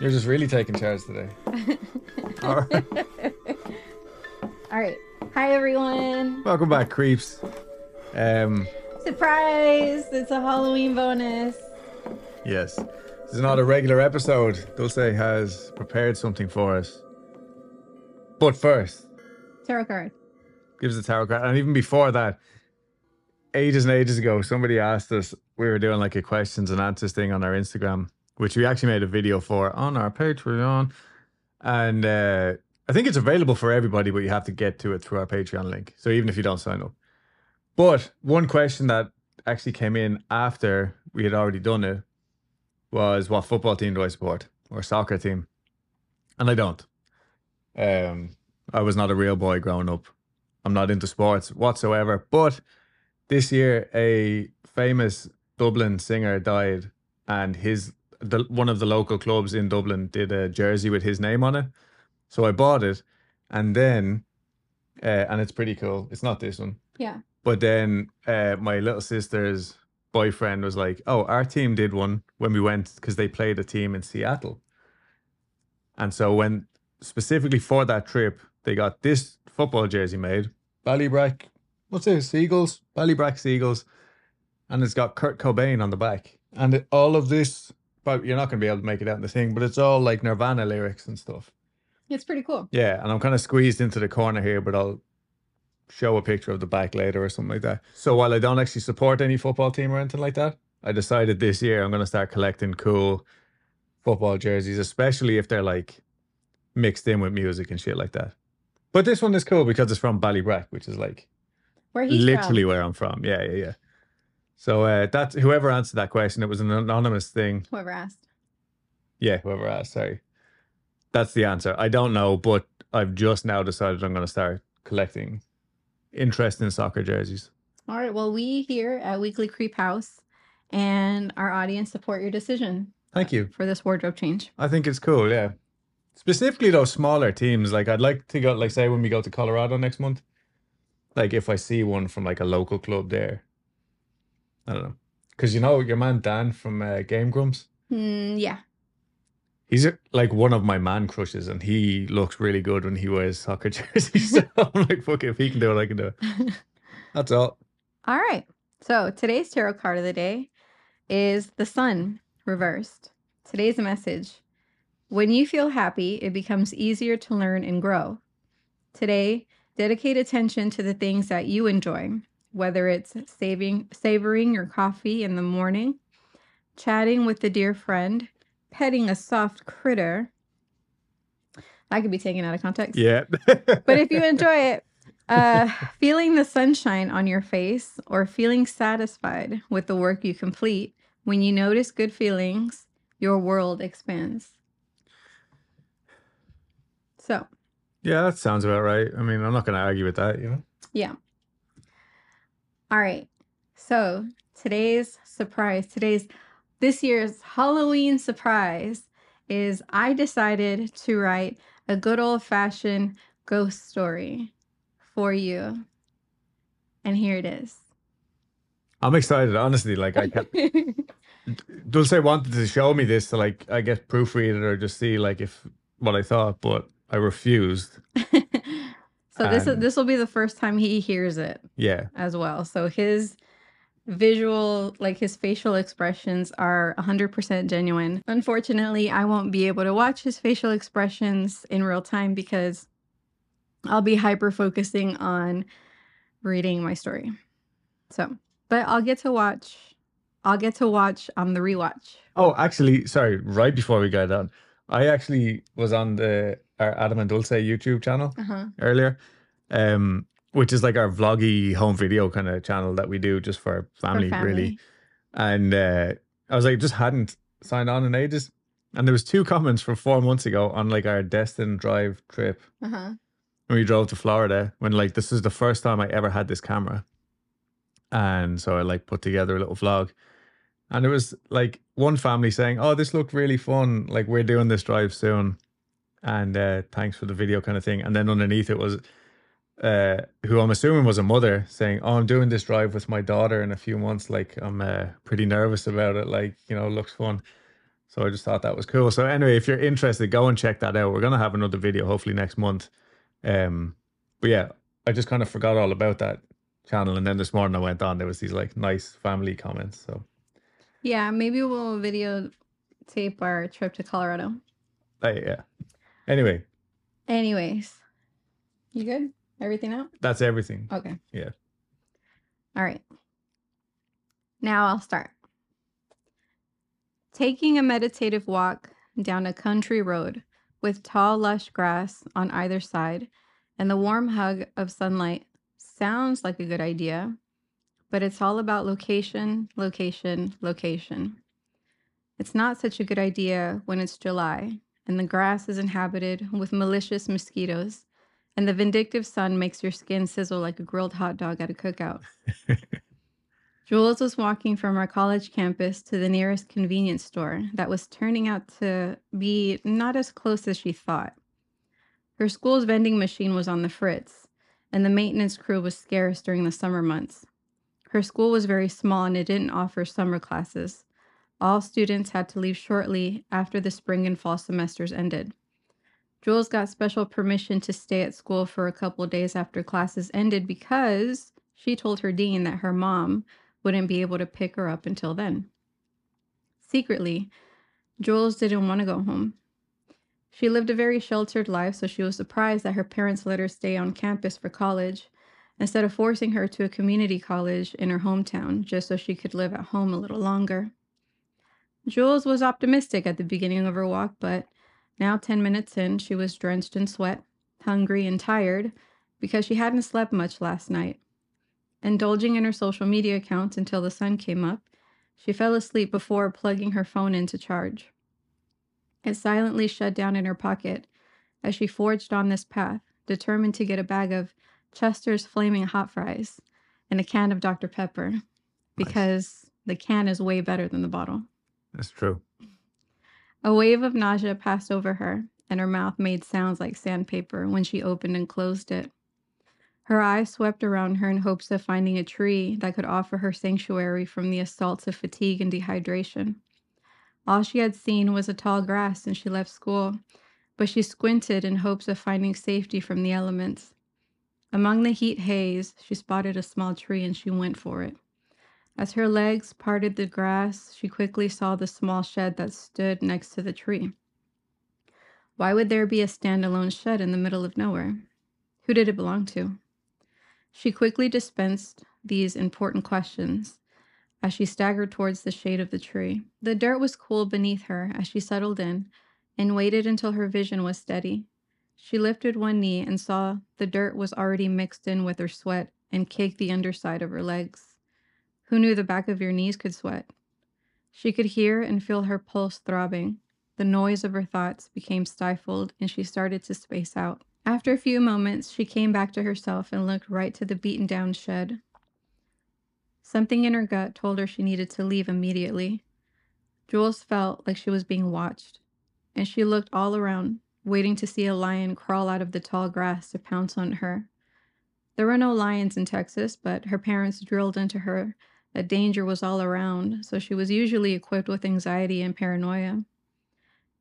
You're just really taking charge today. All right. All right. Hi, everyone. Welcome back, creeps. Um, Surprise! It's a Halloween bonus. yes, this is not a regular episode. Dulce has prepared something for us. But first, Tarot card. gives a tarot card, and even before that, ages and ages ago, somebody asked us. We were doing like a questions and answers thing on our Instagram, which we actually made a video for on our Patreon, and uh, I think it's available for everybody, but you have to get to it through our Patreon link. So even if you don't sign up. But one question that actually came in after we had already done it was what football team do I support or soccer team? And I don't. Um, I was not a real boy growing up. I'm not into sports whatsoever. But this year, a famous Dublin singer died, and his the, one of the local clubs in Dublin did a jersey with his name on it. So I bought it, and then, uh, and it's pretty cool. It's not this one. Yeah. But then uh, my little sister's boyfriend was like, "Oh, our team did one when we went because they played a team in Seattle." And so when specifically for that trip, they got this football jersey made, Ballybrack. What's it? Seagulls, Ballybrack Seagulls, and it's got Kurt Cobain on the back. And it, all of this, but you're not going to be able to make it out in the thing, but it's all like Nirvana lyrics and stuff. It's pretty cool. Yeah, and I'm kind of squeezed into the corner here, but I'll show a picture of the back later or something like that. So while I don't actually support any football team or anything like that, I decided this year I'm going to start collecting cool football jerseys, especially if they're like mixed in with music and shit like that. But this one is cool because it's from Ballybrack, which is like Where he's literally from. where I'm from. Yeah, yeah, yeah. So uh, that's whoever answered that question. It was an anonymous thing. Whoever asked. Yeah, whoever asked. Sorry, that's the answer. I don't know, but I've just now decided I'm going to start collecting interest in soccer jerseys. All right. Well, we here at Weekly Creep House and our audience support your decision Thank you. for this wardrobe change. I think it's cool. Yeah, specifically those smaller teams. Like I'd like to go. Like say when we go to Colorado next month. Like if I see one from like a local club there. I don't know, because you know your man Dan from uh, Game Grumps. Hmm, yeah. He's uh, like one of my man crushes, and he looks really good when he wears soccer jerseys. So I'm like, fuck it, if he can do it, I can do it. That's all. All right. So today's tarot card of the day is the sun reversed. Today's message When you feel happy, it becomes easier to learn and grow. Today, dedicate attention to the things that you enjoy, whether it's saving, savoring your coffee in the morning, chatting with a dear friend, petting a soft critter. That could be taken out of context Yeah. but if you enjoy it, uh, feeling the sunshine on your face or feeling satisfied with the work you complete, when you notice good feelings, your world expands. So, yeah, that sounds about right. I mean, I'm not going to argue with that. You know. yeah. All right. So, today's surprise, today's this year's Halloween surprise is I decided to write a good old fashioned ghost story for you. And here it is. I'm excited, honestly. Like I kept Dulce wanted to show me this to like I guess proofread it or just see like if what I thought, but I refused. so this And- um, this will be the first time he hears it Yeah. as well. So his visual like his facial expressions are 100% genuine. Unfortunately, I won't be able to watch his facial expressions in real time because I'll be hyper focusing on reading my story. So, but I'll get to watch I'll get to watch on the rewatch. Oh, actually, sorry. Right before we got on, I actually was on the our Adam and Dulce YouTube channel Uh-huh. earlier, um, which is like our vloggy home video kind of channel that we do just for family, really. And uh, I was like, just hadn't signed on in ages, and there was two comments from four months ago on like our Destin Drive trip Uh-huh. when we drove to Florida. When like this is the first time I ever had this camera, and so I like put together a little vlog. And it was like one family saying, "Oh, this looked really fun. Like we're doing this drive soon, and uh, thanks for the video, kind of thing." And then underneath it was, uh, who I'm assuming was a mother saying, "Oh, I'm doing this drive with my daughter in a few months. Like I'm uh, pretty nervous about it. Like you know, it looks fun." So I just thought that was cool. So anyway, if you're interested, go and check that out. We're gonna have another video hopefully next month. Um, but yeah, I just kind of forgot all about that channel, and then this morning I went on. There was these like nice family comments. So Yeah, maybe we'll video tape our trip to Colorado. uh, yeah. Anyway, Anyways, you good? Everything out? that's everything. Okay. Yeah. All right. Now I'll start. Taking a meditative walk down a country road with tall, lush grass on either side and the warm hug of sunlight sounds like a good idea, but it's all about location, location, location. It's not such a good idea when it's July and the grass is inhabited with malicious mosquitoes and the vindictive sun makes your skin sizzle like a grilled hot dog at a cookout. Jules was walking from our college campus to the nearest convenience store that was turning out to be not as close as she thought. Her school's vending machine was on the fritz, and the maintenance crew was scarce during the summer months. Her school was very small and it didn't offer summer classes. All students had to leave shortly after the spring and fall semesters ended. Jules got special permission to stay at school for a couple days after classes ended because she told her dean that her mom wouldn't be able to pick her up until then. Secretly, Jules didn't want to go home. She lived a very sheltered life, so she was surprised that her parents let her stay on campus for college instead of forcing her to a community college in her hometown just so she could live at home a little longer. Jules was optimistic at the beginning of her walk, but now, 10 minutes in, she was drenched in sweat, hungry, and tired because she hadn't slept much last night. Indulging in her social media accounts until the sun came up, she fell asleep before plugging her phone in to charge. It silently shut down in her pocket as she forged on this path, determined to get a bag of Chester's Flaming Hot Fries and a can of Dr. Pepper because the can is way better than the bottle. That's true. A wave of nausea passed over her, and her mouth made sounds like sandpaper when she opened and closed it. Her eyes swept around her in hopes of finding a tree that could offer her sanctuary from the assaults of fatigue and dehydration. All she had seen was a tall grass since she left school, but she squinted in hopes of finding safety from the elements. Among the heat haze, she spotted a small tree and she went for it. As her legs parted the grass, she quickly saw the small shed that stood next to the tree. Why would there be a standalone shed in the middle of nowhere? Who did it belong to? She quickly dispensed these important questions as she staggered towards the shade of the tree. The dirt was cool beneath her as she settled in and waited until her vision was steady. She lifted one knee and saw the dirt was already mixed in with her sweat and caked the underside of her legs. Who knew the back of your knees could sweat? She could hear and feel her pulse throbbing. The noise of her thoughts became stifled and she started to space out. After a few moments, she came back to herself and looked right to the beaten down shed. Something in her gut told her she needed to leave immediately. Jules felt like she was being watched, and she looked all around, waiting to see a lion crawl out of the tall grass to pounce on her. There were no lions in Texas, but her parents drilled into her that danger was all around, so she was usually equipped with anxiety and paranoia.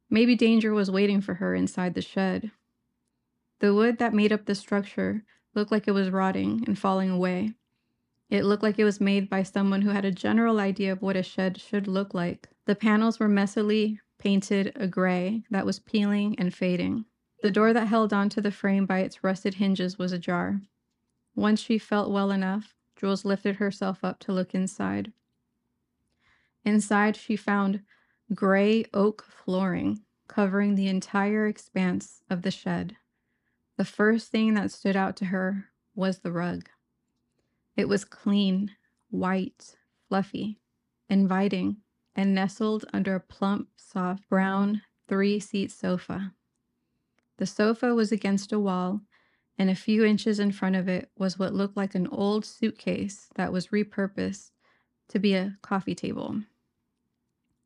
Maybe danger was waiting for her inside the shed. The wood that made up the structure looked like it was rotting and falling away. It looked like it was made by someone who had a general idea of what a shed should look like. The panels were messily painted a gray that was peeling and fading. The door that held onto the frame by its rusted hinges was ajar. Once she felt well enough, Jules lifted herself up to look inside. Inside, she found gray oak flooring covering the entire expanse of the shed. The first thing that stood out to her was the rug. It was clean, white, fluffy, inviting, and nestled under a plump, soft, brown three seat sofa. The sofa was against a wall, and a few inches in front of it was what looked like an old suitcase that was repurposed to be a coffee table.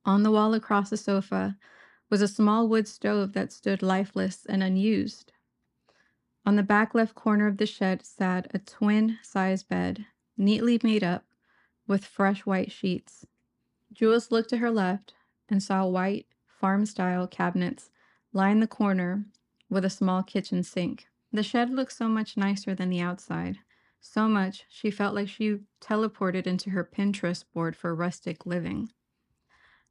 On the wall across the sofa was a small wood stove that stood lifeless and unused. On the back left corner of the shed sat a twin size bed, neatly made up with fresh white sheets. Jules looked to her left and saw white, farm style cabinets line the corner with a small kitchen sink. The shed looked so much nicer than the outside. So much, she felt like she teleported into her Pinterest board for rustic living.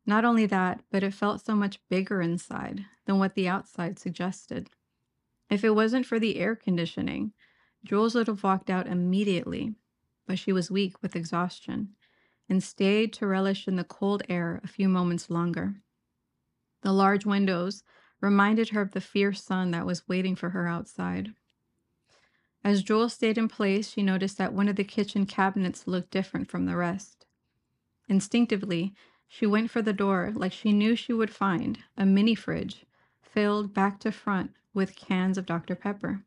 Not only that, but it felt so much bigger inside than what the outside suggested. If it wasn't for the air conditioning, Jules would have walked out immediately, but she was weak with exhaustion and stayed to relish in the cold air a few moments longer. The large windows reminded her of the fierce sun that was waiting for her outside. As Jules stayed in place, she noticed that one of the kitchen cabinets looked different from the rest. Instinctively, she went for the door like she knew she would find a mini fridge filled back to front with cans of Dr. Pepper.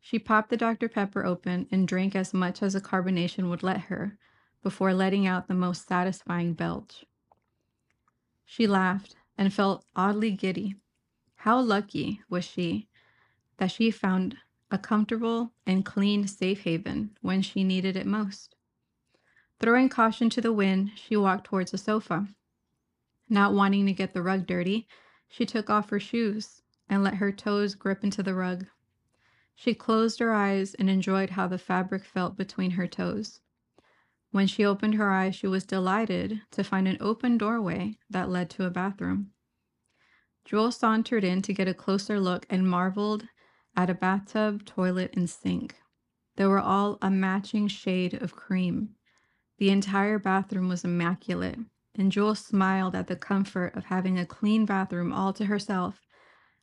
She popped the Dr. Pepper open and drank as much as the carbonation would let her before letting out the most satisfying belch. She laughed and felt oddly giddy. How lucky was she that she found a comfortable and clean safe haven when she needed it most. Throwing caution to the wind, she walked towards the sofa. Not wanting to get the rug dirty, she took off her shoes and let her toes grip into the rug. She closed her eyes and enjoyed how the fabric felt between her toes. When she opened her eyes, she was delighted to find an open doorway that led to a bathroom. Jules sauntered in to get a closer look and marveled at a bathtub, toilet, and sink. They were all a matching shade of cream. The entire bathroom was immaculate, and Jules smiled at the comfort of having a clean bathroom all to herself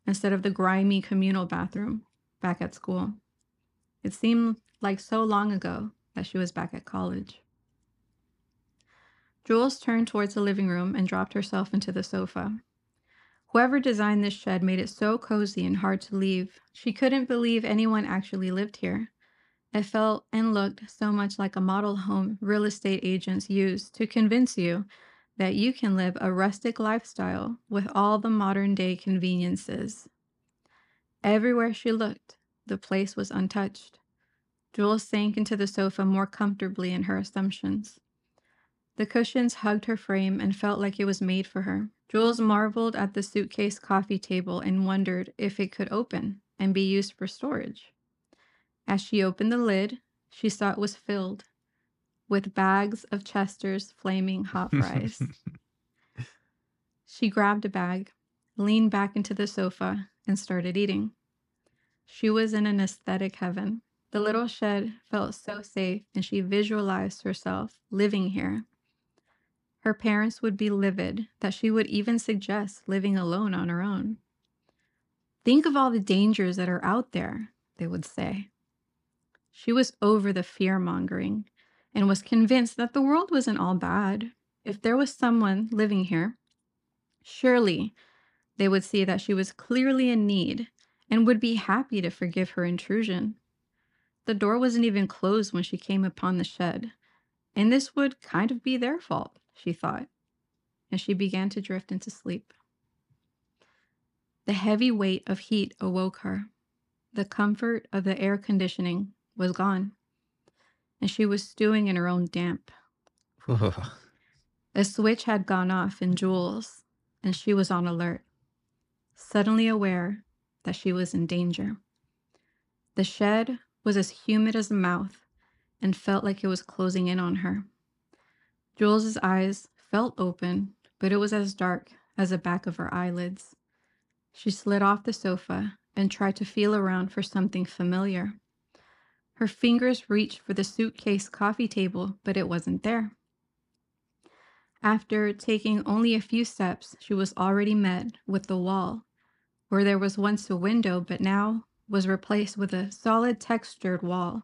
instead of the grimy communal bathroom back at school. It seemed like so long ago that she was back at college. Jules turned towards the living room and dropped herself into the sofa. Whoever designed this shed made it so cozy and hard to leave. She couldn't believe anyone actually lived here. It felt and looked so much like a model home real estate agents use to convince you that you can live a rustic lifestyle with all the modern day conveniences. Everywhere she looked, the place was untouched. Jules sank into the sofa more comfortably in her assumptions. The cushions hugged her frame and felt like it was made for her. Jules marveled at the suitcase coffee table and wondered if it could open and be used for storage. As she opened the lid, she saw it was filled with bags of Chester's flaming hot fries. she grabbed a bag, leaned back into the sofa, and started eating. She was in an aesthetic heaven. The little shed felt so safe, and she visualized herself living here her parents would be livid that she would even suggest living alone on her own. Think of all the dangers that are out there, they would say. She was over the fear mongering and was convinced that the world wasn't all bad. If there was someone living here, surely they would see that she was clearly in need and would be happy to forgive her intrusion. The door wasn't even closed when she came upon the shed, and this would kind of be their fault she thought, as she began to drift into sleep. The heavy weight of heat awoke her. The comfort of the air conditioning was gone, and she was stewing in her own damp. a switch had gone off in Jules, and she was on alert, suddenly aware that she was in danger. The shed was as humid as a mouth and felt like it was closing in on her. Jules's eyes felt open, but it was as dark as the back of her eyelids. She slid off the sofa and tried to feel around for something familiar. Her fingers reached for the suitcase coffee table, but it wasn't there. After taking only a few steps, she was already met with the wall, where there was once a window, but now was replaced with a solid textured wall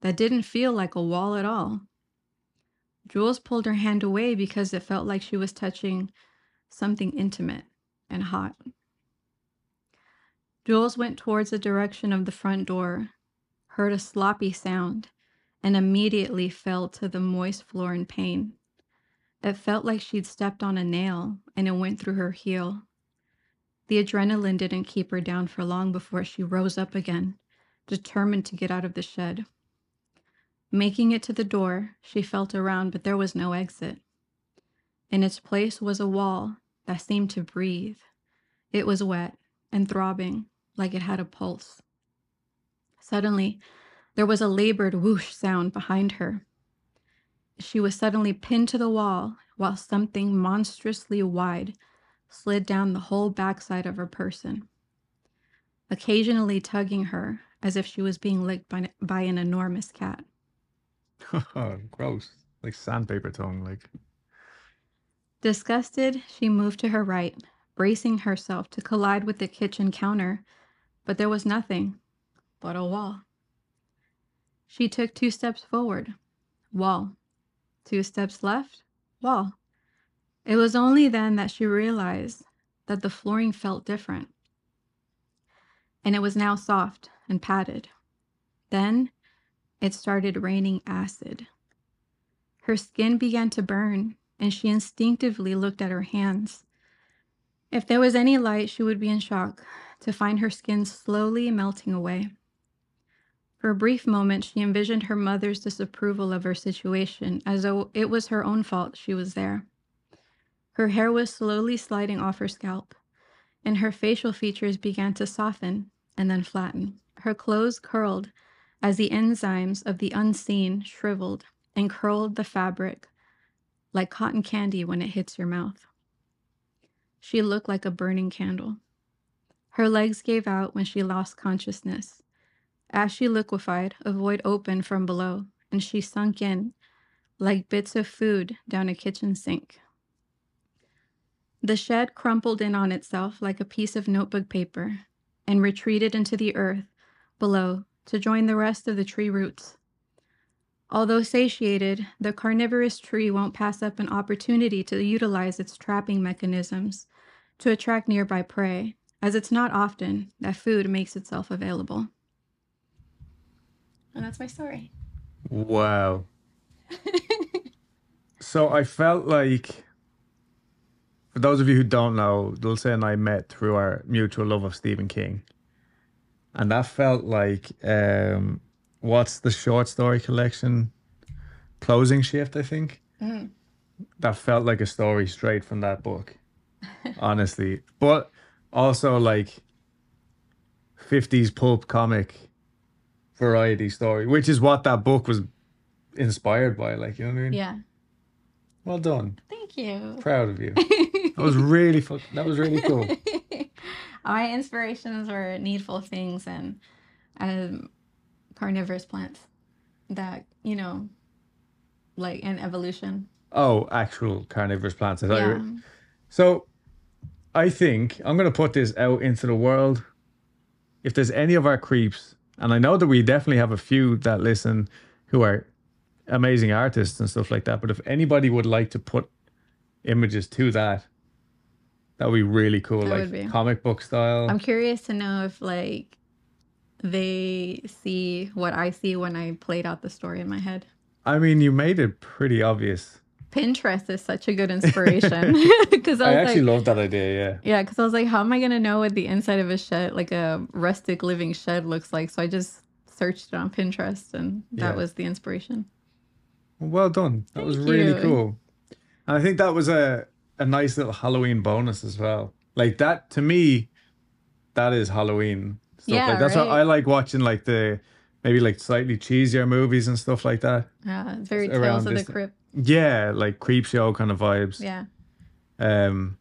that didn't feel like a wall at all. Jules pulled her hand away because it felt like she was touching something intimate and hot. Jules went towards the direction of the front door, heard a sloppy sound, and immediately fell to the moist floor in pain. It felt like she'd stepped on a nail and it went through her heel. The adrenaline didn't keep her down for long before she rose up again, determined to get out of the shed. Making it to the door, she felt around, but there was no exit. In its place was a wall that seemed to breathe. It was wet and throbbing like it had a pulse. Suddenly, there was a labored whoosh sound behind her. She was suddenly pinned to the wall while something monstrously wide slid down the whole backside of her person, occasionally tugging her as if she was being licked by, by an enormous cat. Gross. Like sandpaper tongue. Like, Disgusted, she moved to her right, bracing herself to collide with the kitchen counter, but there was nothing but a wall. She took two steps forward, wall. Two steps left, wall. It was only then that she realized that the flooring felt different. And it was now soft and padded. Then it started raining acid. Her skin began to burn, and she instinctively looked at her hands. If there was any light, she would be in shock to find her skin slowly melting away. For a brief moment, she envisioned her mother's disapproval of her situation as though it was her own fault she was there. Her hair was slowly sliding off her scalp, and her facial features began to soften and then flatten. Her clothes curled as the enzymes of the unseen shriveled and curled the fabric like cotton candy when it hits your mouth. She looked like a burning candle. Her legs gave out when she lost consciousness. As she liquefied, a void opened from below, and she sunk in like bits of food down a kitchen sink. The shed crumpled in on itself like a piece of notebook paper and retreated into the earth below to join the rest of the tree roots. Although satiated, the carnivorous tree won't pass up an opportunity to utilize its trapping mechanisms to attract nearby prey, as it's not often that food makes itself available. And that's my story. wow. so I felt like, for those of you who don't know, Dulce and I met through our mutual love of Stephen King. And that felt like, um, what's the short story collection? Closing Shift, I think. Mm. That felt like a story straight from that book, honestly. But also like 50s pulp comic variety story, which is what that book was inspired by. Like, you know what I mean? Yeah. Well done. Thank you. Proud of you. That was really fu- that was really cool. My inspirations were needful things and um, carnivorous plants that, you know, like in evolution. Oh, actual carnivorous plants. I Yeah. were- So I think I'm gonna put this out into the world. If there's any of our creeps, and I know that we definitely have a few that listen who are amazing artists and stuff like that, but if anybody would like to put images to that, that would be really cool, That like would be. comic book style. I'm curious to know if like they see what I see when I played out the story in my head. I mean, you made it pretty obvious. Pinterest is such a good inspiration because I I, actually like, love that idea. Yeah. yeah, because I was like, how am I gonna know what the inside of a shed, like a rustic living shed, looks like? So I just searched it on Pinterest, and that Yeah. was the inspiration. Well done. That was Thank really you. cool. And I think that was a, a nice little Halloween bonus as well. Like that to me, that is Halloween stuff. Yeah, like that's what. I like watching like the maybe like slightly cheesier movies and stuff like that. Yeah, it's very Tales of the Crypt. Yeah, like Creepshow kind of vibes. Yeah, Um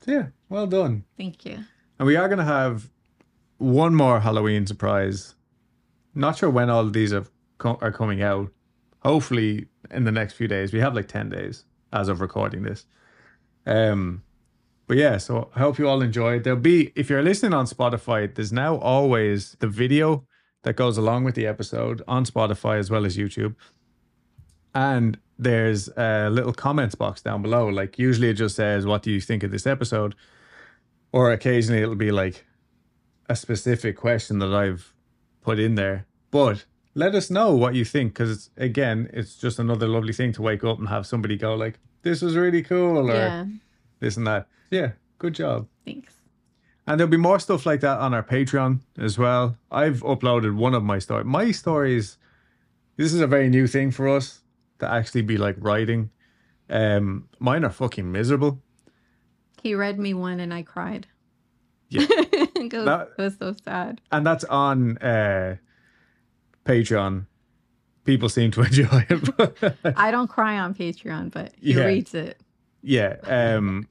so yeah, well done. thank you. And we are gonna have one more Halloween surprise. Not sure when all of these are, co- are coming out. Hopefully in the next few days. We have like ten days as of recording this. Um, but yeah, so I hope you all enjoyed. There'll be if you're listening on Spotify, there's now always the video that goes along with the episode on Spotify as well as YouTube. And there's a little comments box down below. Like usually it just says, What do you think of this episode? Or occasionally it'll be like a specific question that I've put in there. But let us know what you think because again, it's just another lovely thing to wake up and have somebody go like, "This was really cool," or Yeah, this and that. Yeah, good job. thanks. And there'll be more stuff like that on our Patreon as well. I've uploaded one of my stories. My stories. This is a very new thing for us to actually be like writing. Um, mine are fucking miserable. He read me one and I cried. Yeah. it, was, That- it was so sad. and that's on uh Patreon. People seem to enjoy it. I don't cry on Patreon, but he Yeah. reads it. yeah. Um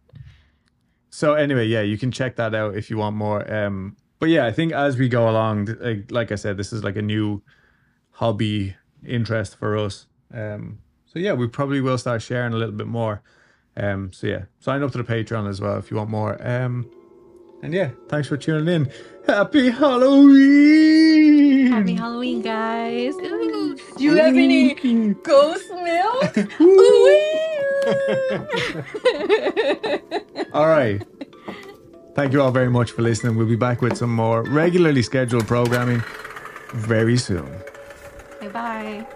so anyway, yeah, you can check that out if you want more. Um but yeah, I think as we go along, like, like I said, this is like a new hobby interest for us. Um so yeah, we probably will start sharing a little bit more. Um so yeah, sign up to the Patreon as well if you want more. Um and yeah, thanks for tuning in. Happy Halloween! Happy Halloween, guys. Ooh, do you have any ghost milk? all right. Thank you all very much for listening. We'll be back with some more regularly scheduled programming very soon. Bye bye.